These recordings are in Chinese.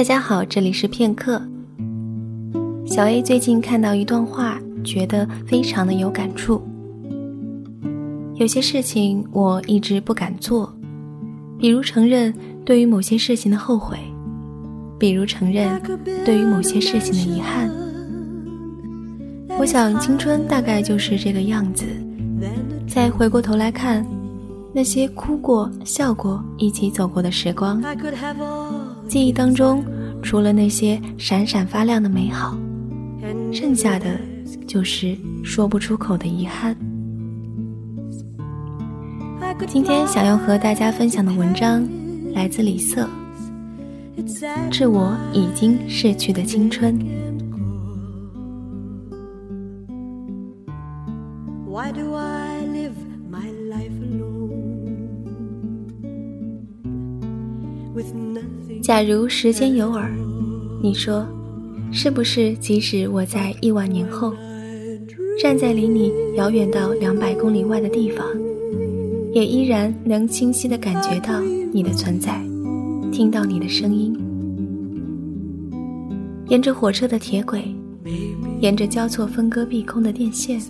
大家好，这里是片刻。小 A 最近看到一段话，觉得非常的有感触。有些事情我一直不敢做，比如承认对于某些事情的后悔，比如承认对于某些事情的遗憾。我想青春大概就是这个样子。再回过头来看，那些哭过、笑过、一起走过的时光，记忆当中除了那些闪闪发亮的美好。剩下的就是说不出口的遗憾。今天想要和大家分享的文章来自李瑟，《致我已经逝去的青春》。假如时间有耳，你说。是不是即使我在亿万年后，站在离你遥远到两百公里外的地方，也依然能清晰地感觉到你的存在，听到你的声音？沿着火车的铁轨，沿着交错分割碧空的电线，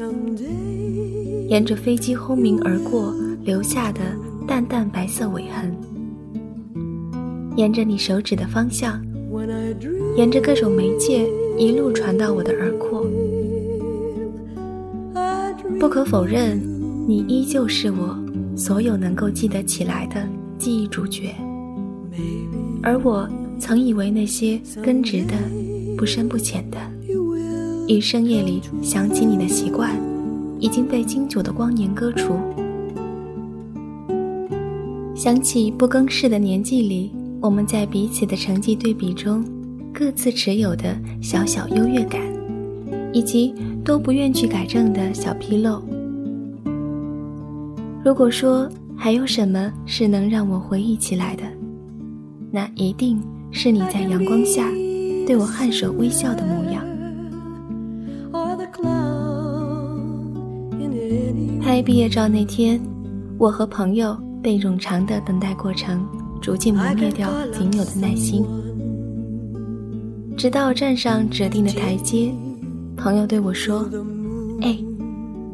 沿着飞机轰鸣而过留下的淡淡白色尾痕，沿着你手指的方向。沿着各种媒介一路传到我的耳廓。不可否认，你依旧是我所有能够记得起来的记忆主角。而我曾以为那些根植的、不深不浅的，于深夜里想起你的习惯，已经被经久的光年割除。想起不更事的年纪里。我们在彼此的成绩对比中，各自持有的小小优越感，以及都不愿去改正的小纰漏。如果说还有什么是能让我回忆起来的，那一定是你在阳光下对我颔首微笑的模样。拍毕业照那天，我和朋友被冗长的等待过程。逐渐磨灭掉仅有的耐心，直到站上指定的台阶，朋友对我说：“哎，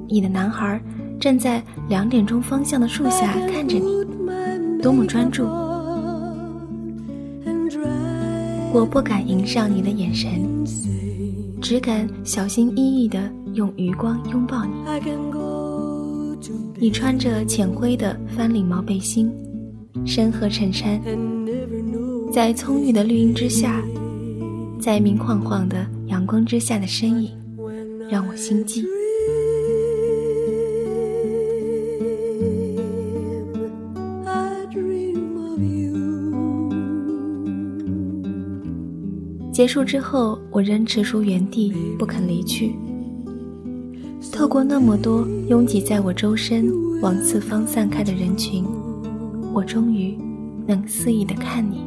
你的男孩站在两点钟方向的树下看着你，多么专注！”我不敢迎上你的眼神，只敢小心翼翼地用余光拥抱你。你穿着浅灰的翻领毛背心。深褐衬衫，在葱郁的绿荫之下，在明晃晃的阳光之下的身影，让我心悸。结束之后，我仍踟蹰原地，不肯离去。透过那么多拥挤在我周身、往四方散开的人群。我终于能肆意的看你，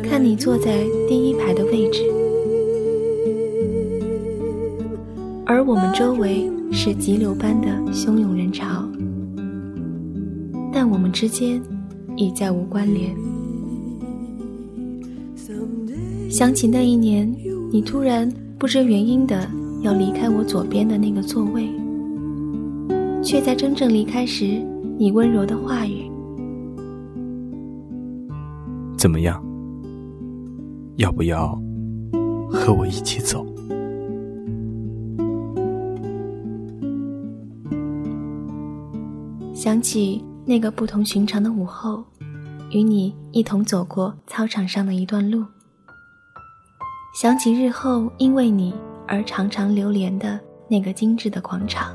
看你坐在第一排的位置，而我们周围是急流般的汹涌人潮，但我们之间已再无关联。想起那一年，你突然不知原因的要离开我左边的那个座位，却在真正离开时。你温柔的话语，怎么样？要不要和我一起走？想起那个不同寻常的午后，与你一同走过操场上的一段路。想起日后因为你而常常流连的那个精致的广场。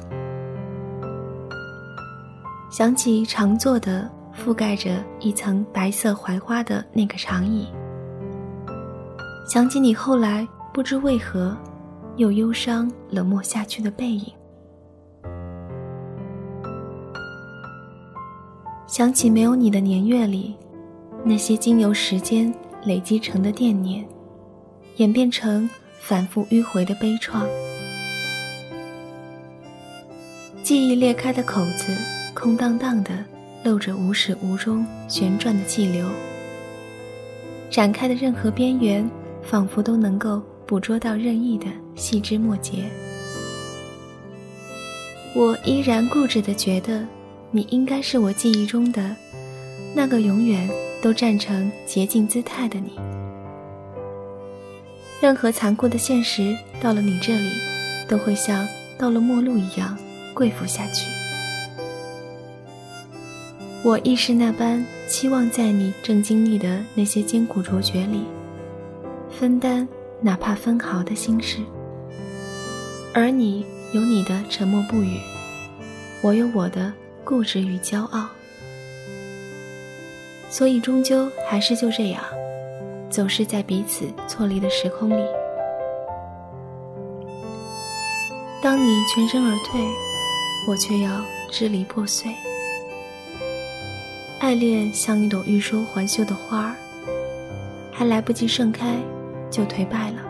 想起常坐的、覆盖着一层白色槐花的那个长椅，想起你后来不知为何又忧伤、冷漠下去的背影，想起没有你的年月里，那些经由时间累积成的惦念，演变成反复迂回的悲怆，记忆裂开的口子。空荡荡的，露着无始无终旋转的气流。展开的任何边缘，仿佛都能够捕捉到任意的细枝末节。我依然固执的觉得，你应该是我记忆中的那个永远都站成洁净姿态的你。任何残酷的现实到了你这里，都会像到了末路一样跪伏下去。我亦是那般期望在你正经历的那些艰苦卓绝里，分担哪怕分毫的心事。而你有你的沉默不语，我有我的固执与骄傲，所以终究还是就这样，总是在彼此错离的时空里。当你全身而退，我却要支离破碎。爱恋像一朵欲说还休的花儿，还来不及盛开，就颓败了。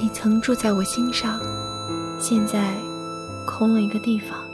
你曾住在我心上，现在空了一个地方。